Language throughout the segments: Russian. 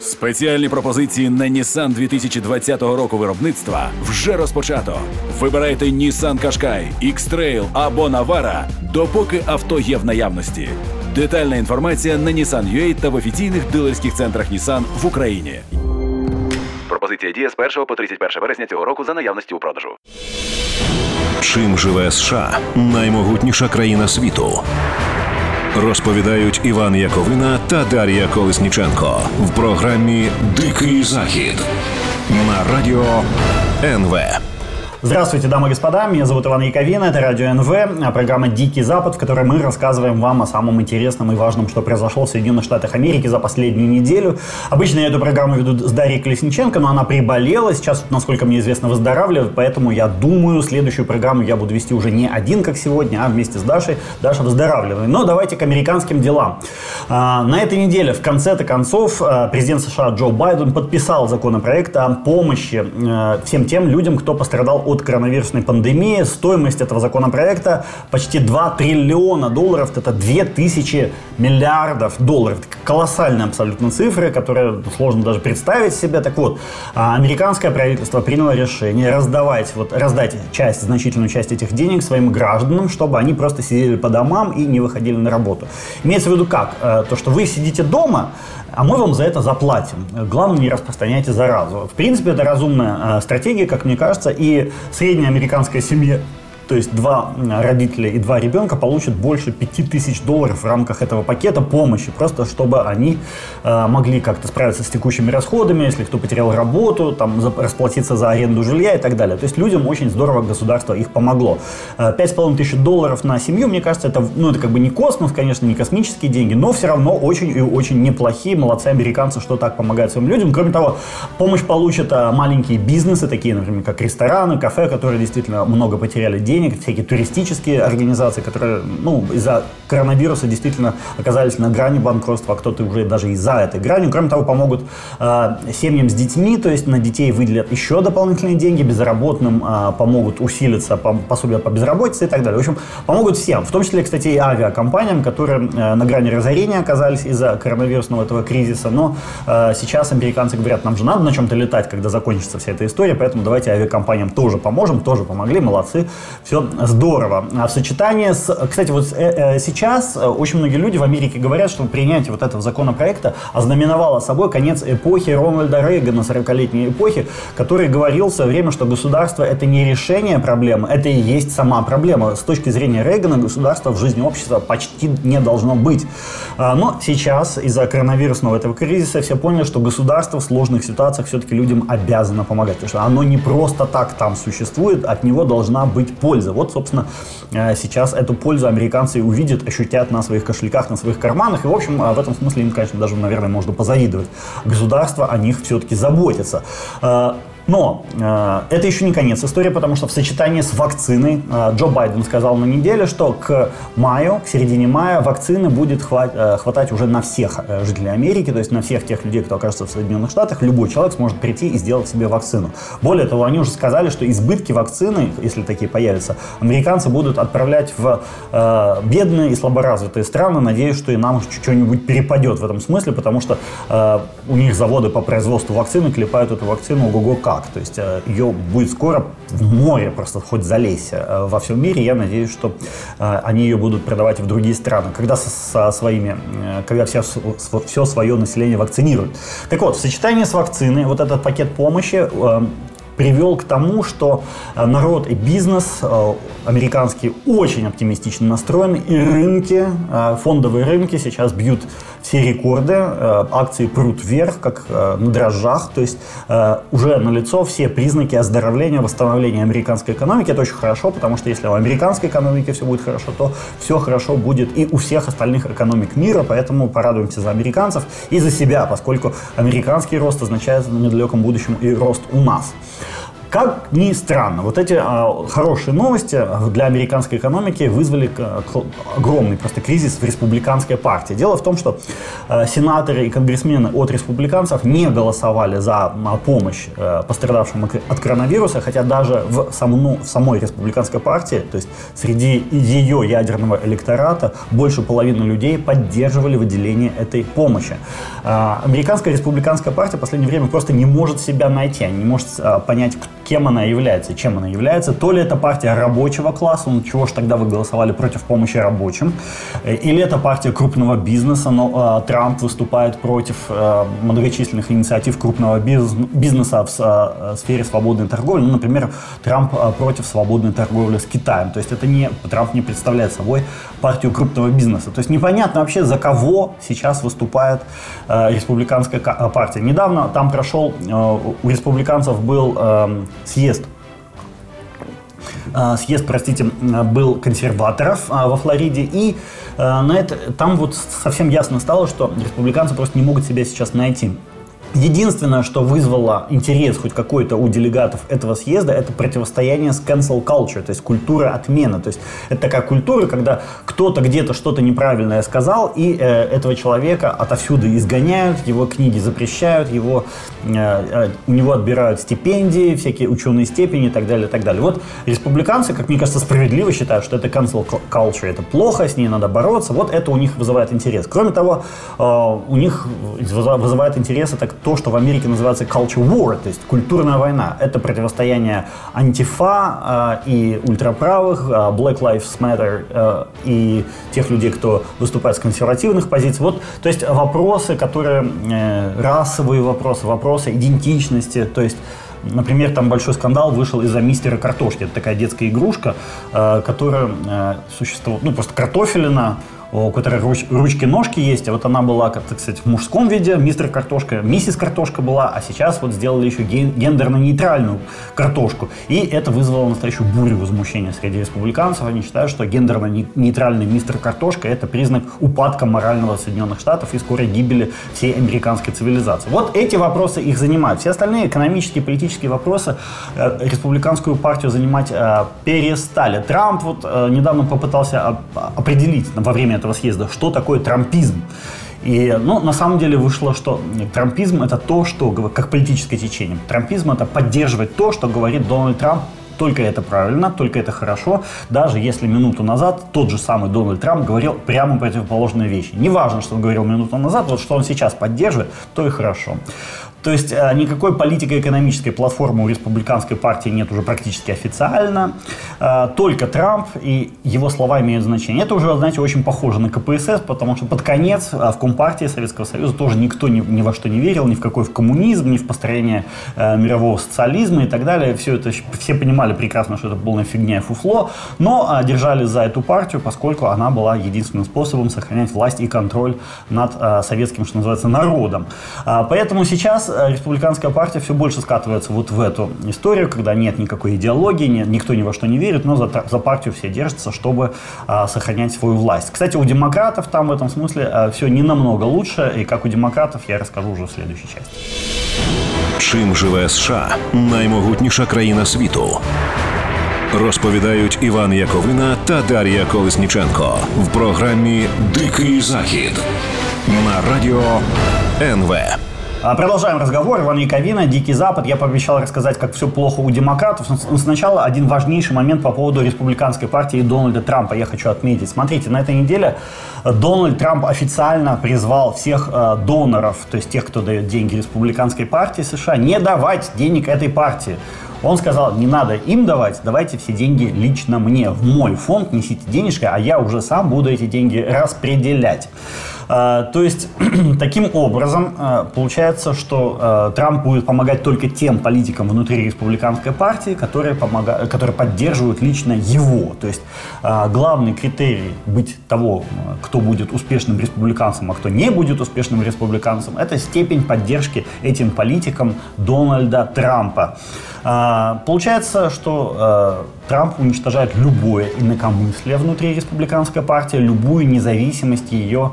Спеціальні пропозиції на Nissan 2020 року виробництва вже розпочато. Вибирайте Nissan Qashqai, X-Trail або Navara, допоки авто є в наявності. Детальна інформація на Nissan.ua та в офіційних дилерських центрах Nissan в Україні. Пропозиція діє з 1 по 31 вересня цього року за наявності у продажу. Чим живе США наймогутніша країна світу? Розповідають Іван Яковина та Дар'я Колесніченко в програмі Дикий Захід на радіо НВ. Здравствуйте, дамы и господа, меня зовут Иван Яковина, это Радио НВ, а программа «Дикий Запад», в которой мы рассказываем вам о самом интересном и важном, что произошло в Соединенных Штатах Америки за последнюю неделю. Обычно я эту программу веду с Дарьей Колесниченко, но она приболела, сейчас, насколько мне известно, выздоравливает, поэтому я думаю, следующую программу я буду вести уже не один, как сегодня, а вместе с Дашей. Даша выздоравливает. Но давайте к американским делам. А, на этой неделе, в конце-то концов, а, президент США Джо Байден подписал законопроект о помощи всем тем людям, кто пострадал от коронавирусной пандемии. Стоимость этого законопроекта почти 2 триллиона долларов. Это 2000 миллиардов долларов. Это колоссальные абсолютно цифры, которые сложно даже представить себе. Так вот, а, американское правительство приняло решение раздавать, вот, раздать часть, значительную часть этих денег своим гражданам, чтобы они просто сидели по домам и не выходили на работу. Имеется в виду как? Э, то, что вы сидите дома, а мы вам за это заплатим. Главное, не распространяйте заразу. В принципе, это разумная э, стратегия, как мне кажется, и средняя американская семья то есть два родителя и два ребенка получат больше 5000 долларов в рамках этого пакета помощи, просто чтобы они э, могли как-то справиться с текущими расходами, если кто потерял работу, там, расплатиться за аренду жилья и так далее. То есть людям очень здорово государство их помогло. Э, пять с половиной тысяч долларов на семью, мне кажется, это, ну, это как бы не космос, конечно, не космические деньги, но все равно очень и очень неплохие. Молодцы американцы, что так помогают своим людям. Кроме того, помощь получат э, маленькие бизнесы, такие, например, как рестораны, кафе, которые действительно много потеряли денег денег, всякие туристические организации, которые ну, из-за коронавируса действительно оказались на грани банкротства, а кто-то уже даже и за этой гранью. Кроме того, помогут э, семьям с детьми, то есть на детей выделят еще дополнительные деньги, безработным э, помогут усилиться по, пособия по безработице и так далее. В общем, помогут всем, в том числе, кстати, и авиакомпаниям, которые э, на грани разорения оказались из-за коронавирусного этого кризиса. Но э, сейчас американцы говорят, нам же надо на чем-то летать, когда закончится вся эта история, поэтому давайте авиакомпаниям тоже поможем, тоже помогли, молодцы все здорово. А в сочетании с... Кстати, вот э, э, сейчас э, очень многие люди в Америке говорят, что принятие вот этого законопроекта ознаменовало собой конец эпохи Рональда Рейгана, 40-летней эпохи, который говорил в свое время, что государство это не решение проблемы, это и есть сама проблема. С точки зрения Рейгана государства в жизни общества почти не должно быть. А, но сейчас из-за коронавирусного этого кризиса все поняли, что государство в сложных ситуациях все-таки людям обязано помогать, потому что оно не просто так там существует, от него должна быть польза. Вот, собственно, э, сейчас эту пользу американцы увидят, ощутят на своих кошельках, на своих карманах. И, в общем, э, в этом смысле им, конечно, даже, наверное, можно позавидовать. Государство о них все-таки заботится. Но э, это еще не конец истории, потому что в сочетании с вакциной э, Джо Байден сказал на неделе, что к маю, к середине мая вакцины будет хват, э, хватать уже на всех э, жителей Америки, то есть на всех тех людей, кто окажется в Соединенных Штатах, любой человек сможет прийти и сделать себе вакцину. Более того, они уже сказали, что избытки вакцины, если такие появятся, американцы будут отправлять в э, бедные и слаборазвитые страны. Надеюсь, что и нам что-нибудь перепадет в этом смысле, потому что э, у них заводы по производству вакцины клепают эту вакцину ого-го как факт. То есть э, ее будет скоро в море просто хоть залезть э, во всем мире. Я надеюсь, что э, они ее будут продавать в другие страны, когда со, со своими, когда все, все свое население вакцинируют. Так вот, в сочетании с вакциной вот этот пакет помощи привел к тому, что народ и бизнес американские очень оптимистично настроены, и рынки, фондовые рынки сейчас бьют все рекорды, э, акции прут вверх, как э, на дрожжах, то есть э, уже налицо все признаки оздоровления, восстановления американской экономики. Это очень хорошо, потому что если у американской экономики все будет хорошо, то все хорошо будет и у всех остальных экономик мира, поэтому порадуемся за американцев и за себя, поскольку американский рост означает в недалеком будущем и рост у нас. Как ни странно, вот эти а, хорошие новости для американской экономики вызвали огромный просто кризис в республиканской партии. Дело в том, что а, сенаторы и конгрессмены от республиканцев не голосовали за а, помощь а, пострадавшим от коронавируса, хотя даже в, саму, в самой республиканской партии, то есть среди ее ядерного электората, больше половины людей поддерживали выделение этой помощи. А, американская республиканская партия в последнее время просто не может себя найти, не может а, понять, кем она является, чем она является. То ли это партия рабочего класса, ну чего ж тогда вы голосовали против помощи рабочим, э, или это партия крупного бизнеса, но э, Трамп выступает против э, многочисленных инициатив крупного биз бизнеса в э, сфере свободной торговли. Ну, например, Трамп э, против свободной торговли с Китаем. То есть это не, Трамп не представляет собой партию крупного бизнеса. То есть непонятно вообще, за кого сейчас выступает э, республиканская партия. Недавно там прошел, э, у республиканцев был э, съезд а, съезд, простите, был консерваторов а, во Флориде, и а, на это, там вот совсем ясно стало, что республиканцы просто не могут себя сейчас найти. Единственное, что вызвало интерес хоть какой-то у делегатов этого съезда, это противостояние с cancel culture, то есть культура отмены. То есть это такая культура, когда кто-то где-то что-то неправильное сказал, и э, этого человека отовсюду изгоняют, его книги запрещают, его, э, э, у него отбирают стипендии, всякие ученые степени и так далее, и так далее. Вот республиканцы, как мне кажется, справедливо считают, что это cancel culture, это плохо, с ней надо бороться. Вот это у них вызывает интерес. Кроме того, э, у них вызывает интерес это то, что в Америке называется culture war, то есть культурная война. Это противостояние антифа э, и ультраправых, э, Black Lives Matter э, и тех людей, кто выступает с консервативных позиций. Вот, то есть вопросы, которые э, расовые вопросы, вопросы идентичности, то есть Например, там большой скандал вышел из-за мистера картошки. Это такая детская игрушка, которая существовала, ну, просто картофелина, у которой руч, ручки-ножки есть, а вот она была, как так сказать, в мужском виде, мистер картошка, миссис картошка была, а сейчас вот сделали еще гендерно-нейтральную картошку. И это вызвало настоящую бурю возмущения среди республиканцев. Они считают, что гендерно-нейтральный мистер картошка это признак упадка морального Соединенных Штатов и скорой гибели всей американской цивилизации. Вот эти вопросы их занимают. Все остальные экономические, политические вопросы э, республиканскую партию занимать э, перестали. Трамп вот э, недавно попытался определить во время этого съезда, что такое трампизм. И, ну, на самом деле вышло, что трампизм это то, что, как политическое течение. Трампизм это поддерживать то, что говорит Дональд Трамп только это правильно, только это хорошо, даже если минуту назад тот же самый Дональд Трамп говорил прямо противоположные вещи. Неважно, что он говорил минуту назад, вот что он сейчас поддерживает, то и хорошо. То есть э, никакой политико-экономической платформы у республиканской партии нет уже практически официально. Э, только Трамп и его слова имеют значение. Это уже, знаете, очень похоже на КПСС, потому что под конец э, в Компартии Советского Союза тоже никто ни, ни во что не верил, ни в какой в коммунизм, ни в построение мирового социализма и так далее. Все это, все понимали прекрасно, что это полная фигня и фуфло, но держались за эту партию, поскольку она была единственным способом сохранять власть и контроль над советским, что называется, народом. Поэтому сейчас республиканская партия все больше скатывается вот в эту историю, когда нет никакой идеологии, нет, никто ни во что не верит, но за, за партию все держатся, чтобы а, сохранять свою власть. Кстати, у демократов там в этом смысле а, все не намного лучше, и как у демократов я расскажу уже в следующей части. Чим живе США наймогутніша країна світу? Розповідають Іван Яковина та Дар'я Колесніченко в програмі Дикий Захід на радіо НВ. А, продолжаем разговор. Иван Яковина, Дикий Запад. Я пообещал рассказать, как все плохо у демократов. Сначала один важнейший момент по поводу республиканской партии и Дональда Трампа я хочу отметить. Смотрите, на этой неделе Дональд Трамп официально призвал всех э, доноров, то есть тех, кто дает деньги республиканской партии США, не давать денег этой партии. Он сказал, не надо им давать, давайте все деньги лично мне, в мой фонд несите денежки, а я уже сам буду эти деньги распределять. А, то есть, таким образом, а, получается, что а, Трамп будет помогать только тем политикам внутри республиканской партии, которые, помогают, которые поддерживают лично его. То есть, главный критерий быть того, кто будет успешным республиканцем, а кто не будет успешным республиканцем, это степень поддержки этим политикам Дональда Трампа. Получается, что Трамп уничтожает любое инакомыслие внутри республиканской партии, любую независимость ее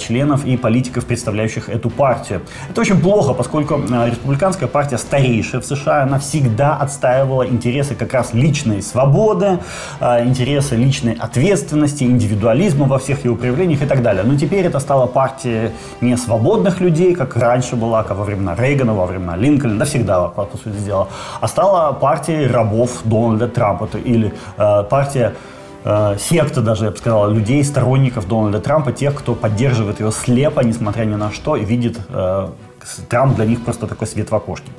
членов и политиков, представляющих эту партию. Это очень плохо, поскольку республиканская партия старейшая в США, она всегда отстаивала интересы как раз личной свободы, интересы личной ответственности, индивидуализма во всех его проявлениях и так далее. Но теперь это стала партия не свободных людей, как раньше была, как во времена Рейгана, во времена Линкольна, да всегда, по сути дела, а стала партией рабов Дональда Трампа или э, партия э, секта даже, я бы сказал, людей, сторонников Дональда Трампа, тех, кто поддерживает его слепо, несмотря ни на что, и видит э, Трамп для них просто такой свет в окошке.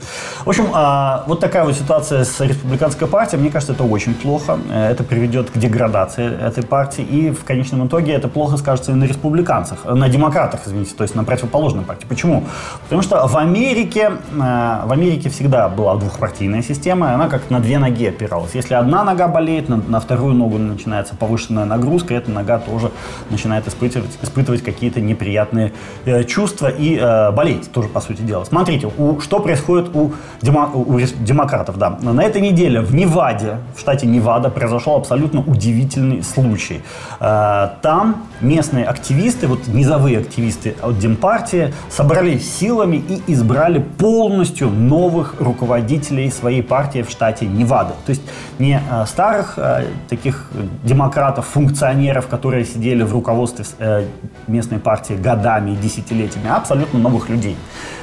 В общем, а, вот такая вот ситуация с республиканской партией, мне кажется, это очень плохо. Э, это приведет к деградации этой партии, и в конечном итоге это плохо скажется и на республиканцах, на демократах, извините, то есть на противоположной партии. Почему? Потому что в Америке, э, в Америке всегда была двухпартийная система, она как на две ноги опиралась. Если одна нога болеет, на, вторую ногу начинается повышенная нагрузка, эта нога тоже начинает испытывать, испытывать какие-то неприятные э, чувства и э, болеть тоже по сути дела. Смотрите, у, что происходит у, демо, у демократов. Да. На этой неделе в Неваде, в штате Невада, произошел абсолютно удивительный случай. Э, там местные активисты, вот низовые активисты от Демпартии, собрались силами и избрали полностью новых руководителей своей партии в штате Невада. То есть не э, старых э, таких демократов, функционеров, которые сидели в руководстве местной партии годами и десятилетиями, а абсолютно новых людей.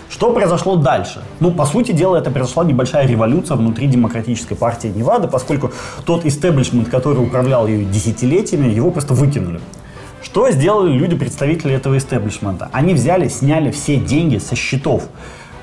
Что произошло дальше? Ну, по сути дела, это произошла небольшая революция внутри демократической партии Невады, поскольку тот истеблишмент, который управлял ее десятилетиями, его просто выкинули. Что сделали люди, представители этого истеблишмента? Они взяли, сняли все деньги со счетов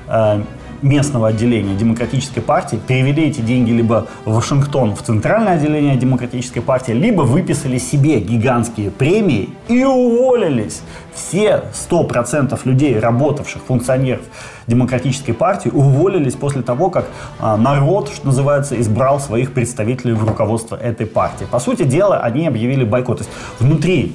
э, местного отделения Демократической партии, перевели эти деньги либо в Вашингтон, в центральное отделение Демократической партии, либо выписали себе гигантские премии и уволились. Все 100% людей, работавших, функционеров Демократической партии, уволились после того, как а, народ, что называется, избрал своих представителей в руководство этой партии. По сути дела, они объявили бойкот. То есть внутри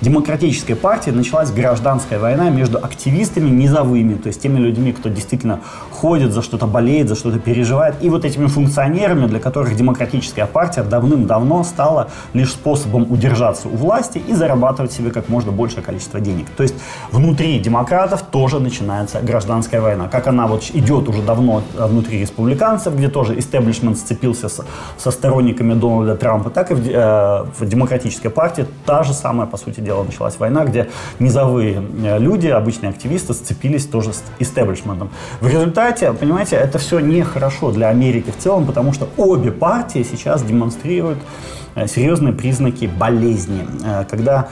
демократической партии началась гражданская война между активистами низовыми, то есть теми людьми, кто действительно ходит, за что-то болеет, за что-то переживает, и вот этими функционерами, для которых демократическая партия давным-давно стала лишь способом удержаться у власти и зарабатывать себе как можно большее количество денег. То есть внутри демократов тоже начинается гражданская война. Как она вот идет уже давно внутри республиканцев, где тоже истеблишмент сцепился с, со сторонниками Дональда Трампа, так и в, э, в демократической партии та же самая, по сути дела, началась война, где низовые э, люди, обычные активисты, сцепились тоже с истеблишментом. В результате, понимаете, это все нехорошо для Америки в целом, потому что обе партии сейчас демонстрируют серьезные признаки болезни, э, когда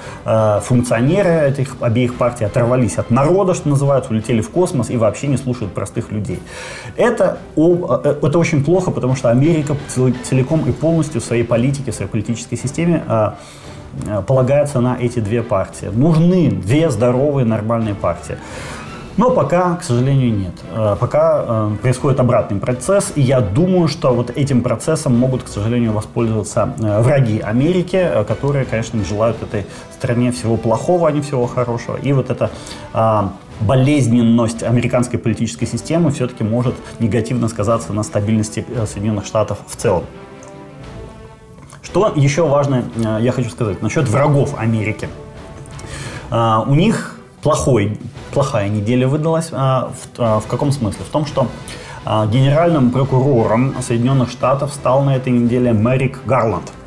функционеры этих обеих партий оторвались от народа, что называется, улетели в космос и вообще не слушают простых людей. Это, это очень плохо, потому что Америка целиком и полностью в своей политике, в своей политической системе Э, полагается на эти две партии. Нужны две здоровые нормальные партии. Но пока, к сожалению, нет. Э, пока э, происходит обратный процесс, и я думаю, что вот этим процессом могут, к сожалению, воспользоваться враги Америки, которые, конечно, желают этой стране всего плохого, а не всего хорошего. И вот эта болезненность американской политической системы все-таки может негативно сказаться на стабильности Соединенных Штатов в целом. Что еще важно, э, я хочу сказать, насчет врагов Америки. А, у них плохой, плохая неделя выдалась. А, в, а, в каком смысле? В том, что генеральным прокурором Соединенных Штатов стал на этой неделе Мэрик Гарланд –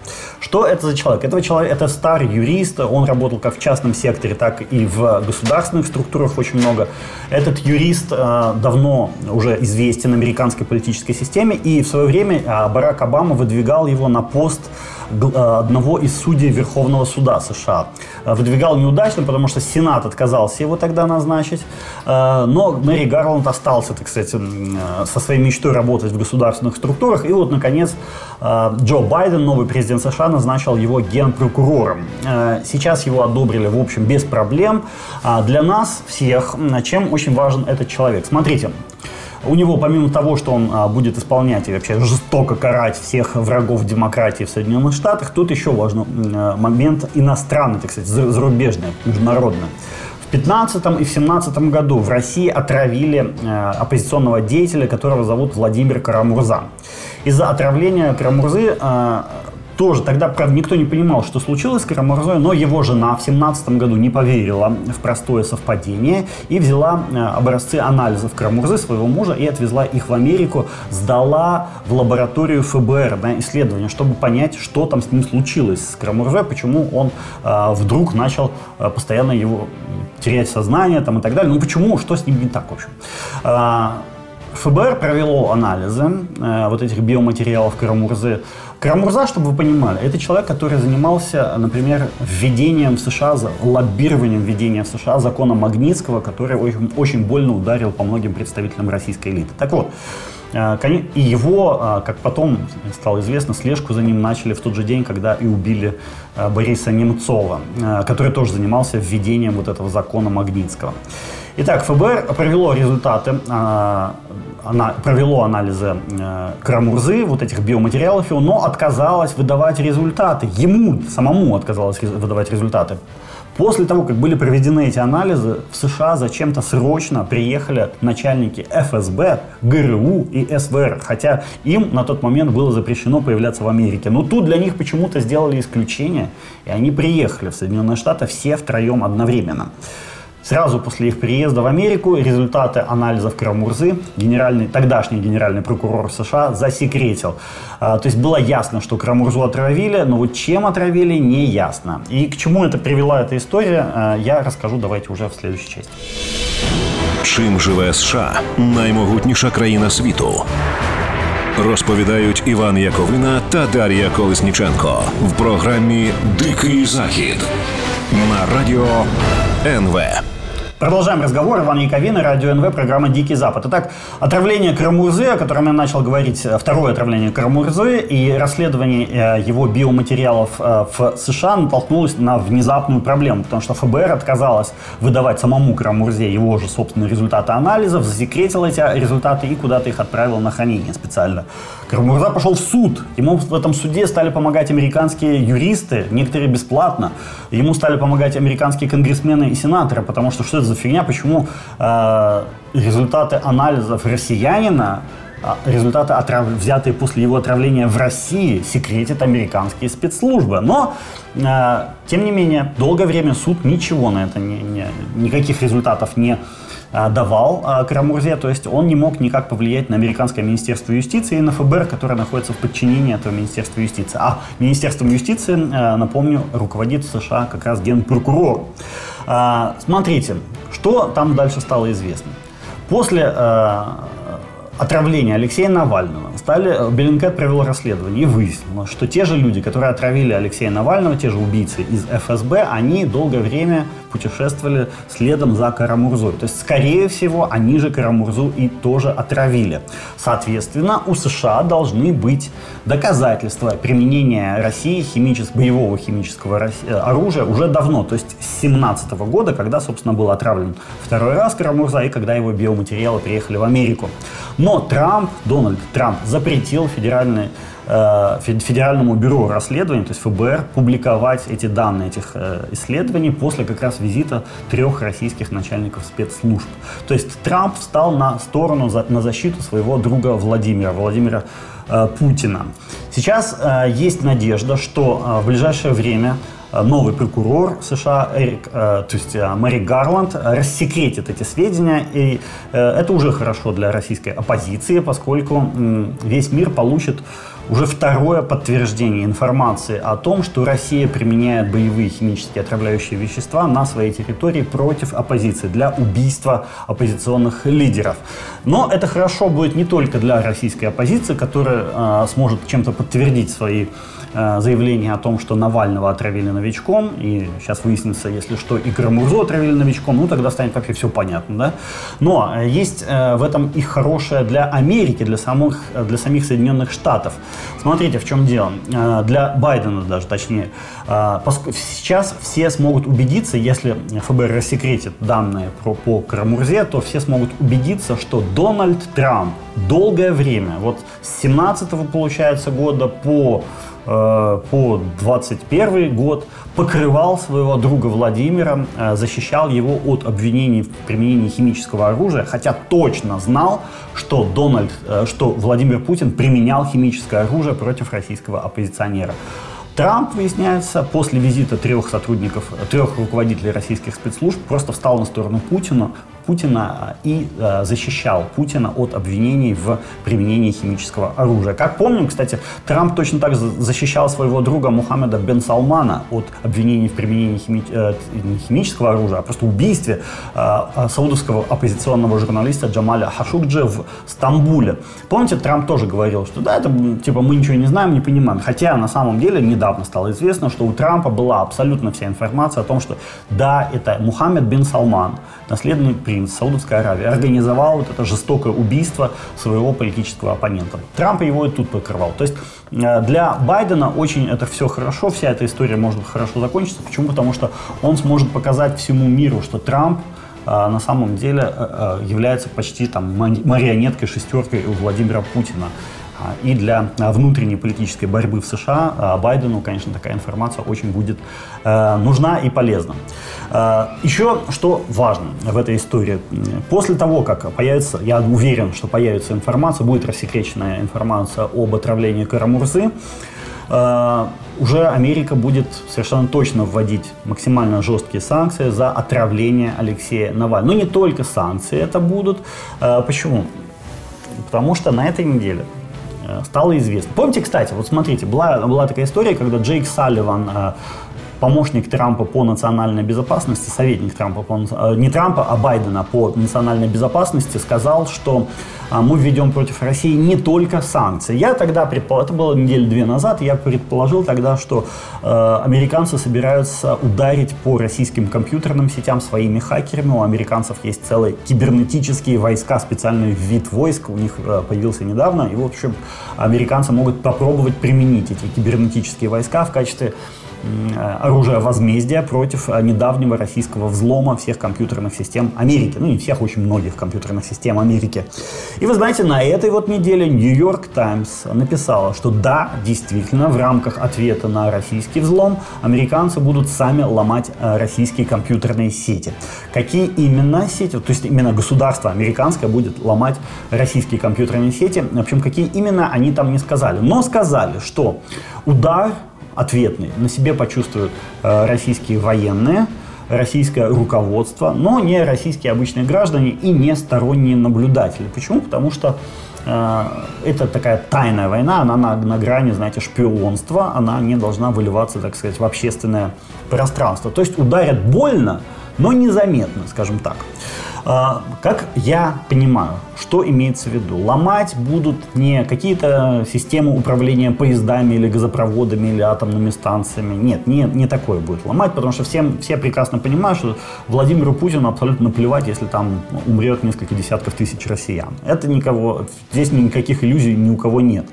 что это за человек? Этого человек, это старый юрист, он работал как в частном секторе, так и в государственных структурах очень много. Этот юрист э, давно уже известен американской политической системе, и в свое время э, Барак Обама выдвигал его на пост одного из судей Верховного суда США. Э, выдвигал неудачно, потому что Сенат отказался его тогда назначить. Э, но Мэри Гарланд остался, так сказать, со своей мечтой работать в государственных структурах. И вот, наконец, Джо Байден, новый президент США, назначил его генпрокурором. Сейчас его одобрили, в общем, без проблем. А для нас всех, чем очень важен этот человек. Смотрите, у него, помимо того, что он а, будет исполнять и вообще жестоко карать всех врагов демократии в Соединенных Штатах, тут еще важный а, момент иностранный, так сказать, зарубежный, международный. В 2015 и в 2017 году в России отравили э, оппозиционного деятеля, которого зовут Владимир Карамурза. Из-за отравления Карамурзы э, тоже тогда, правда, никто не понимал, что случилось с Карамурзой, но его жена в 17 году не поверила в простое совпадение и взяла э, образцы анализов Карамурзы своего мужа и отвезла их в Америку, сдала в лабораторию ФБР на исследование, чтобы понять, что там с ним случилось с Карамурзой, почему он э, вдруг начал э, постоянно его терять сознание там, и так далее. Ну почему, что с ним не так, в общем. Э, ФБР провело анализы э, вот этих биоматериалов Карамурзы. Карамурза, чтобы вы понимали, это человек, который занимался, например, введением в США, лоббированием введения в США закона Магнитского, который очень, очень больно ударил по многим представителям российской элиты. Так вот, э, и его, э, как потом стало известно, слежку за ним начали в тот же день, когда и убили э, Бориса Немцова, который тоже занимался введением вот этого закона Магнитского. Итак, ФБР провело результаты, а, провело анализы э, Крамурзы, вот этих биоматериалов его, но отказалось выдавать результаты. Ему самому отказалось выдавать результаты. После того, как были проведены эти анализы, в США зачем-то срочно приехали начальники ФСБ, ГРУ и СВР, хотя им на тот момент было запрещено появляться в Америке. Но тут для них почему-то сделали исключение, и они приехали в Соединенные Штаты все втроем одновременно. Сразу после их приезда в Америку результаты анализов Крамурзы генеральный, тогдашний генеральный прокурор США засекретил. А, то есть было ясно, что Крамурзу отравили, но вот чем отравили, не ясно. И к чему это привела эта история, а, я расскажу давайте уже в следующей части. Чим живе США наймогутніша країна світу? Розповідають Іван Яковина та Дар'я Колесніченко в програмі Дикий Захід на радіо НВ. Продолжаем разговор. Иван Яковина, Радио НВ, программа «Дикий Запад». Итак, отравление Карамурзы, о котором я начал говорить, э, второе отравление Карамурзы и расследование э, его биоматериалов э, в США натолкнулось на внезапную проблему, потому что ФБР отказалось выдавать самому Карамурзе его же собственные результаты анализов, засекретил эти результаты и куда-то их отправил на хранение специально. Карамурза пошел в суд. Ему в этом суде стали помогать американские юристы, некоторые бесплатно. Ему стали помогать американские конгрессмены и сенаторы, потому что что это за фигня, почему э, результаты анализов россиянина а, результаты, отрав... взятые после его отравления в России, секретят американские спецслужбы. Но, э, тем не менее, долгое время суд ничего на это, не, не, никаких результатов не давал э, Крамурзе, то есть он не мог никак повлиять на американское Министерство юстиции и на ФБР, которое находится в подчинении этого Министерства юстиции. А Министерством юстиции, э, напомню, руководит в США как раз генпрокурор. Смотрите, что там дальше стало известно. После отравления Алексея Навального стали, э, Беллинкет провел расследование и выяснилось, что те же люди, которые отравили Алексея Навального, те же убийцы из ФСБ, они долгое время путешествовали следом за Карамурзой. То есть, скорее всего, они же Карамурзу и тоже отравили. Соответственно, у США должны быть доказательства применения России химичес... боевого химического э, оружия уже давно, то есть с 17 года, когда, собственно, был отравлен второй раз Карамурза и когда его биоматериалы приехали в Америку. Но Трамп, Дональд Трамп, запретил федеральный Э, Федеральному бюро расследований, то есть ФБР, публиковать эти данные этих э, исследований после как раз визита трех российских начальников спецслужб. То есть Трамп встал на сторону, на защиту своего друга Владимира, Владимира э, Путина. Сейчас есть надежда, что в ближайшее время новый прокурор США Эрик, то есть Мэри Гарланд рассекретит эти сведения, и это уже хорошо для российской оппозиции, поскольку весь мир получит уже второе подтверждение информации о том, что Россия применяет боевые химические отравляющие вещества на своей территории против оппозиции для убийства оппозиционных лидеров. Но это хорошо будет не только для российской оппозиции, которая э, сможет чем-то подтвердить свои Э, заявление о том, что Навального отравили новичком, и сейчас выяснится, если что, и Карамурзу отравили новичком, ну тогда станет вообще все понятно, да? Но э, есть э, в этом и хорошее для Америки, для самых, для самих Соединенных Штатов. Смотрите, в чем дело. Для Байдена даже, точнее. Сейчас все смогут убедиться, если ФБР рассекретит данные про, по Карамурзе, то все смогут убедиться, что Дональд Трамп долгое время, вот с 17 получается года по по 21 год покрывал своего друга Владимира, э, защищал его от обвинений в применении химического оружия, хотя точно знал, что Дональд, э, что Владимир Путин применял химическое оружие против российского оппозиционера. Трамп, выясняется, после визита трех сотрудников, трех руководителей российских спецслужб просто встал на сторону Путина, Путина и э, защищал Путина от обвинений в применении химического оружия. Как помним, кстати, Трамп точно так защищал своего друга Мухаммеда бен Салмана от обвинений в применении хими, э, не химического оружия, а просто убийстве э, саудовского оппозиционного журналиста Джамаля Хашукджи в Стамбуле. Помните, Трамп тоже говорил, что да, это типа мы ничего не знаем, не понимаем. Хотя на самом деле недавно стало известно, что у Трампа была абсолютно вся информация о том, что да, это Мухаммед бен Салман, наследный принц Саудовской Аравии, организовал вот это жестокое убийство своего политического оппонента. Трамп его и тут покрывал. То есть э, для Байдена очень это все хорошо, вся эта история может хорошо закончиться. Почему? Потому что он сможет показать всему миру, что Трамп э, на самом деле э, является почти там марионеткой, шестеркой у Владимира Путина. А, и для а, внутренней политической борьбы в США а, Байдену, конечно, такая информация очень будет э, нужна и полезна. Еще что важно в этой истории. После того, как появится, я уверен, что появится информация, будет рассекреченная информация об отравлении Карамурзы, уже Америка будет совершенно точно вводить максимально жесткие санкции за отравление Алексея Навального. Но не только санкции это будут. Почему? Потому что на этой неделе Э, стало известно. Помните, кстати, вот смотрите, была, была такая история, когда Джейк Салливан э, помощник Трампа по национальной безопасности, советник Трампа, по, э, не Трампа, а Байдена по национальной безопасности сказал, что а, мы введем против России не только санкции. Я тогда предположил, это было недели две назад, я предположил тогда, что э, американцы собираются ударить по российским компьютерным сетям своими хакерами. У американцев есть целые кибернетические войска, специальный вид войск, у них э, появился недавно. И, в общем, американцы могут попробовать применить эти кибернетические войска в качестве оружие возмездия против э, недавнего российского взлома всех компьютерных систем Америки. Ну, не всех, очень многих компьютерных систем Америки. И вы знаете, на этой вот неделе Нью-Йорк Таймс написала, что да, действительно, в рамках ответа на российский взлом американцы будут сами ломать э, российские компьютерные сети. Какие именно сети, то есть именно государство американское будет ломать российские компьютерные сети, в общем, какие именно, они там не сказали. Но сказали, что удар ответный на себе почувствуют э, российские военные, российское руководство, но не российские обычные граждане и не сторонние наблюдатели. Почему? Потому что э, это такая тайная война, она на, на грани, знаете, шпионства, она не должна выливаться, так сказать, в общественное пространство. То есть ударят больно, но незаметно, скажем так. А, как я понимаю, что имеется в виду? Ломать будут не какие-то системы управления поездами или газопроводами или атомными станциями. Нет, не, не такое будет ломать, потому что всем, все прекрасно понимают, что Владимиру Путину абсолютно наплевать, если там умрет несколько десятков тысяч россиян. Это никого, здесь никаких иллюзий ни у кого нет.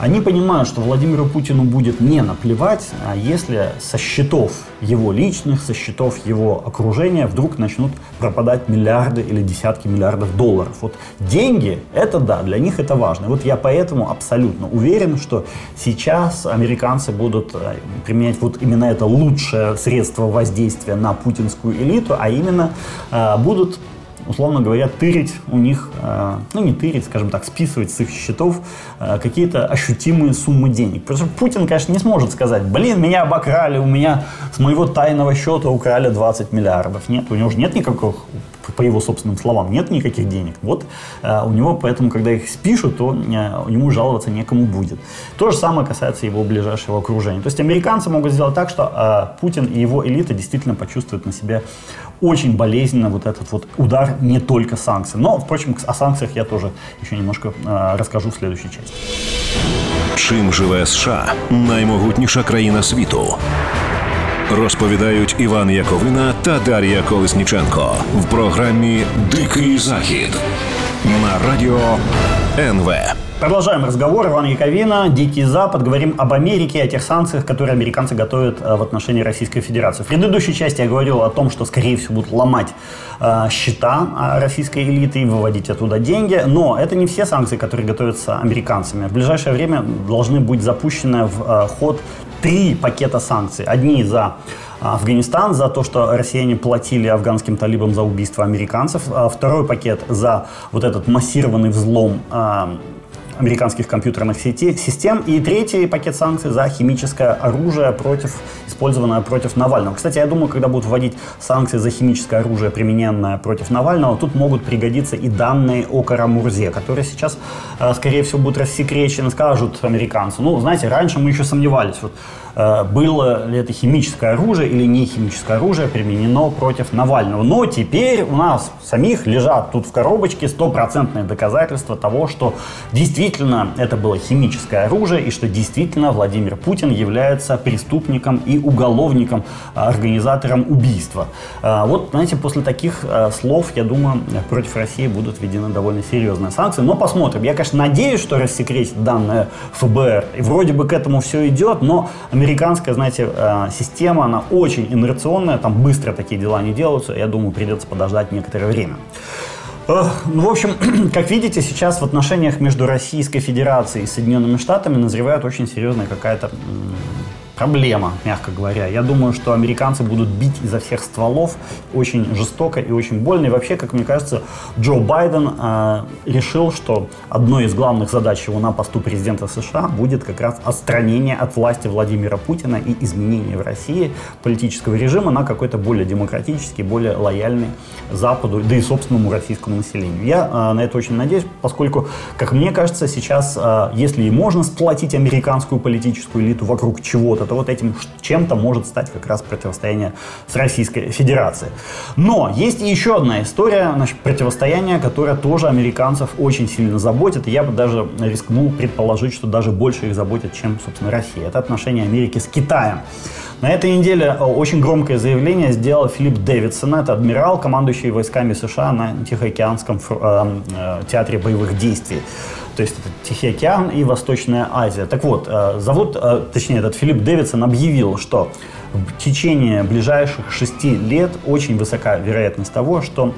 Они понимают, что Владимиру Путину будет не наплевать, а если со счетов его личных, со счетов его окружения вдруг начнут пропадать миллиарды или десятки миллиардов долларов. Вот деньги, это да, для них это важно. Вот я поэтому абсолютно уверен, что сейчас американцы будут э, применять вот именно это лучшее средство воздействия на путинскую элиту, а именно э, будут условно говоря, тырить у них, э, ну не тырить, скажем так, списывать с их счетов какие-то ощутимые суммы денег. Потому что Путин, конечно, не сможет сказать, блин, меня обокрали, у меня с моего тайного счета украли 20 миллиардов. Нет, у него же нет никаких по его собственным словам, нет никаких денег. Вот э, у него, поэтому, когда их спишут, то э, ему жаловаться некому будет. То же самое касается его ближайшего окружения. То есть американцы могут сделать так, что э, Путин и его элита действительно почувствуют на себе очень болезненно вот этот вот удар не только санкций. Но, впрочем, о санкциях я тоже еще немножко э, расскажу в следующей части. Чим живе США наймогутніша країна світу? Розповідають Іван Яковина та Дар'я Колесніченко в програмі Дикий Захід на радіо НВ. Продолжаем разговор. Иван Яковина, Дикий Запад. Говорим об Америке, о тех санкциях, которые американцы готовят э, в отношении Российской Федерации. В предыдущей части я говорил о том, что, скорее всего, будут ломать э, счета э, российской элиты и выводить оттуда деньги. Но это не все санкции, которые готовятся американцами. В ближайшее время должны быть запущены в э, ход три пакета санкций. Одни за Афганистан за то, что россияне платили афганским талибам за убийство американцев. А второй пакет за вот этот массированный взлом а, американских компьютерных сетей, систем. И третий пакет санкций за химическое оружие, против, использованное против Навального. Кстати, я думаю, когда будут вводить санкции за химическое оружие, примененное против Навального, тут могут пригодиться и данные о Карамурзе, которые сейчас, э, скорее всего, будут рассекречены, скажут американцы. Ну, знаете, раньше мы еще сомневались. Вот было ли это химическое оружие или не химическое оружие применено против Навального. Но теперь у нас самих лежат тут в коробочке стопроцентные доказательства того, что действительно это было химическое оружие и что действительно Владимир Путин является преступником и уголовником, э, организатором убийства. Э, вот, знаете, после таких слов, я думаю, против России будут введены довольно серьезные санкции. Но посмотрим. Я, конечно, надеюсь, что рассекретит данные ФБР. И вроде бы к этому все идет, но американская, знаете, э, система, она очень инерционная, там быстро такие дела не делаются. Я думаю, придется подождать некоторое время. Ну, в общем, как видите, сейчас в отношениях между Российской Федерацией и Соединенными Штатами назревает очень серьезная какая-то проблема, мягко говоря. Я думаю, что американцы будут бить изо всех стволов очень жестоко и очень больно. И вообще, как мне кажется, Джо Байден э, решил, что одной из главных задач его на посту президента США будет как раз отстранение от власти Владимира Путина и изменение в России политического режима на какой-то более демократический, более лояльный Западу, да и собственному российскому населению. Я э, на это очень надеюсь, поскольку, как мне кажется, сейчас, э, если и можно сплотить американскую политическую элиту вокруг чего-то, то вот этим чем-то может стать как раз противостояние с Российской Федерацией. Но есть еще одна история значит, противостояния, которая тоже американцев очень сильно заботит. И я бы даже рискнул предположить, что даже больше их заботит, чем, собственно, Россия. Это отношения Америки с Китаем. На этой неделе э, очень громкое заявление сделал Филипп Дэвидсон. Это адмирал, командующий войсками США на Тихоокеанском э, э, театре боевых действий то есть это Тихий океан и Восточная Азия. Так вот, зовут, точнее, этот Филипп Дэвидсон объявил, что в течение ближайших шести лет очень высока вероятность того, что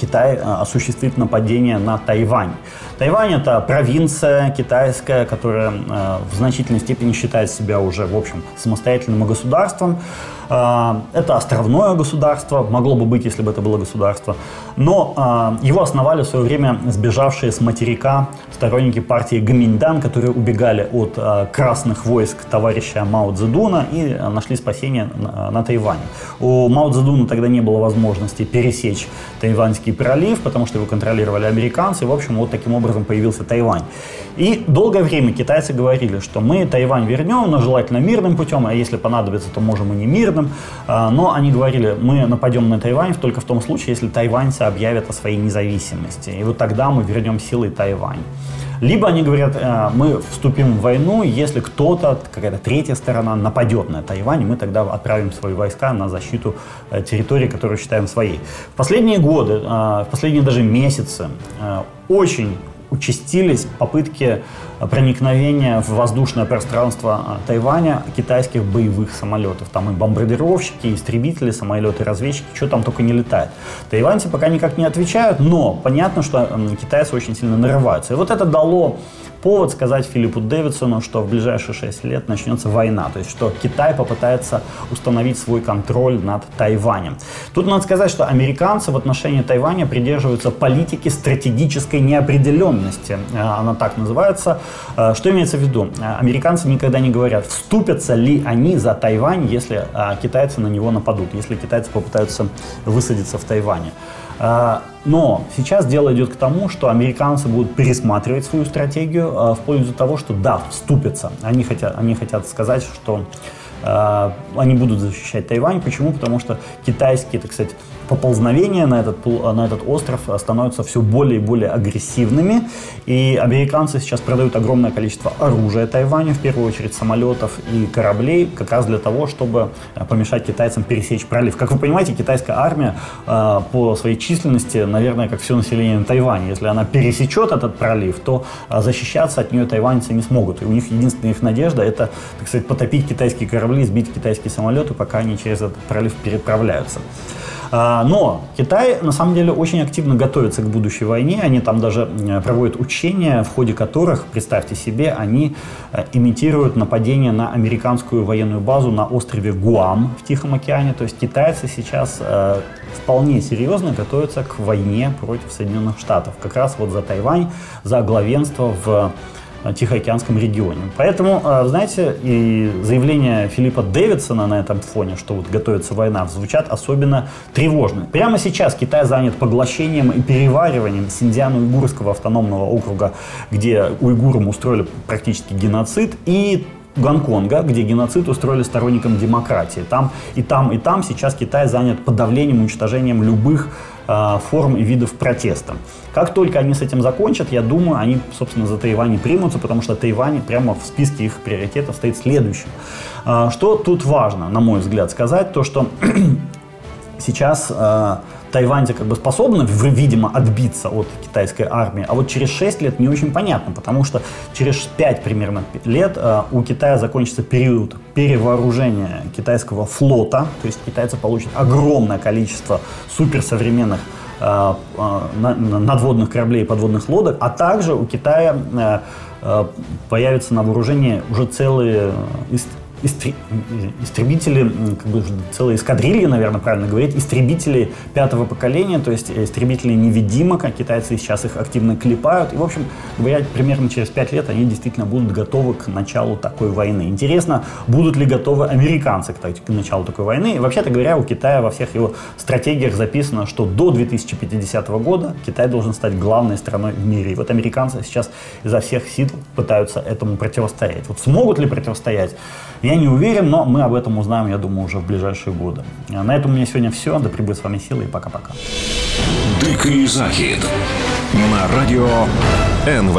Китай осуществит нападение на Тайвань. Тайвань это провинция китайская, которая в значительной степени считает себя уже, в общем, самостоятельным государством. А, это островное государство, могло бы быть, если бы это было государство. Но а, его основали в свое время сбежавшие с материка сторонники партии Гаминьдан, которые убегали от а, красных войск товарища Мао Цзэдуна и нашли спасение на Тайване. У Мао Цзэдуна тогда не было возможности пересечь Тайваньский пролив, потому что его контролировали американцы. В общем, вот таким образом появился Тайвань. И долгое время китайцы говорили, что мы Тайвань вернем, но желательно мирным путем, а если понадобится, то можем и не мирным. А, но они говорили, мы нападем на Тайвань только в том случае, если тайваньцы объявят о своей независимости. И вот тогда мы вернем силой Тайвань. Либо они говорят, «Э, мы вступим в войну, если кто-то, какая-то третья сторона нападет на Тайвань, мы тогда отправим свои войска на защиту э, территории, которую считаем своей. В последние годы, э, в последние даже месяцы очень участились попытки проникновения в воздушное пространство а, Тайваня китайских боевых самолетов. Там и бомбардировщики, и истребители, самолеты, разведчики, что там только не летает. Тайваньцы пока никак не отвечают, но понятно, что китайцы очень сильно нарываются. И вот это дало повод сказать Филиппу Дэвидсону, что в ближайшие 6 лет начнется война, то есть что Китай попытается установить свой контроль над Тайванем. Тут надо сказать, что американцы в отношении Тайваня придерживаются политики стратегической неопределенности, э, она так называется. Э, что имеется в виду? Э, американцы никогда не говорят, вступятся ли они за Тайвань, если китайцы на него нападут, если китайцы попытаются высадиться в Тайване. А, но сейчас дело идет к тому, что американцы будут пересматривать свою стратегию а, в пользу того, что да, вступятся. Они хотят, они хотят сказать, что а, они будут защищать Тайвань. Почему? Потому что китайские, так сказать, поползновения на этот, на этот остров становятся все более и более агрессивными. И американцы сейчас продают огромное количество оружия Тайваню, в первую очередь самолетов и кораблей, как раз для того, чтобы помешать китайцам пересечь пролив. Как вы понимаете, китайская армия э, по своей численности, наверное, как все население на Тайване, если она пересечет этот пролив, то э, защищаться от нее тайваньцы не смогут. И у них единственная их надежда это, так сказать, потопить китайские корабли, сбить китайские самолеты, пока они через этот пролив переправляются. А, но Китай на самом деле очень активно готовится к будущей войне. Они там даже проводят учения, в ходе которых, представьте себе, они э, имитируют нападение на американскую военную базу на острове Гуам в Тихом океане. То есть китайцы сейчас э, вполне серьезно готовятся к войне против Соединенных Штатов. Как раз вот за Тайвань, за главенство в Э, Тихоокеанском регионе. Поэтому, э, знаете, и заявления Филиппа Дэвидсона на этом фоне, что вот готовится война, звучат особенно тревожно. Прямо сейчас Китай занят поглощением и перевариванием Синьцзян-Уйгурского автономного округа, где уйгурам устроили практически геноцид, и Гонконга, где геноцид устроили сторонникам демократии. Там и там, и там сейчас Китай занят подавлением, уничтожением любых э, форм и видов протеста. Как только они с этим закончат, я думаю, они, собственно, за Тайвань примутся, потому что Тайвань прямо в списке их приоритетов стоит следующим. Э, что тут важно, на мой взгляд, сказать, то, что сейчас э, Тайвань как бы способна, видимо, отбиться от китайской армии, а вот через 6 лет не очень понятно, потому что через 5 примерно лет э, у Китая закончится период перевооружения китайского флота, то есть китайцы получат огромное количество суперсовременных э, э, надводных кораблей и подводных лодок, а также у Китая появятся на вооружении уже целые истребители, как бы целые эскадрильи, наверное, правильно говорить, истребители пятого поколения, то есть истребители невидимок, как китайцы сейчас их активно клепают. И, в общем, говоря, примерно через пять лет они действительно будут готовы к началу такой войны. Интересно, будут ли готовы американцы к, к началу такой войны. И, вообще-то говоря, у Китая во всех его стратегиях записано, что до 2050 года Китай должен стать главной страной в мире. И вот американцы сейчас изо всех сил пытаются этому противостоять. Вот смогут ли противостоять? Я не уверен, но мы об этом узнаем, я думаю, уже в ближайшие годы. На этом у меня сегодня все. Да прибудет с вами сила и пока-пока. Дикий захід на радио НВ.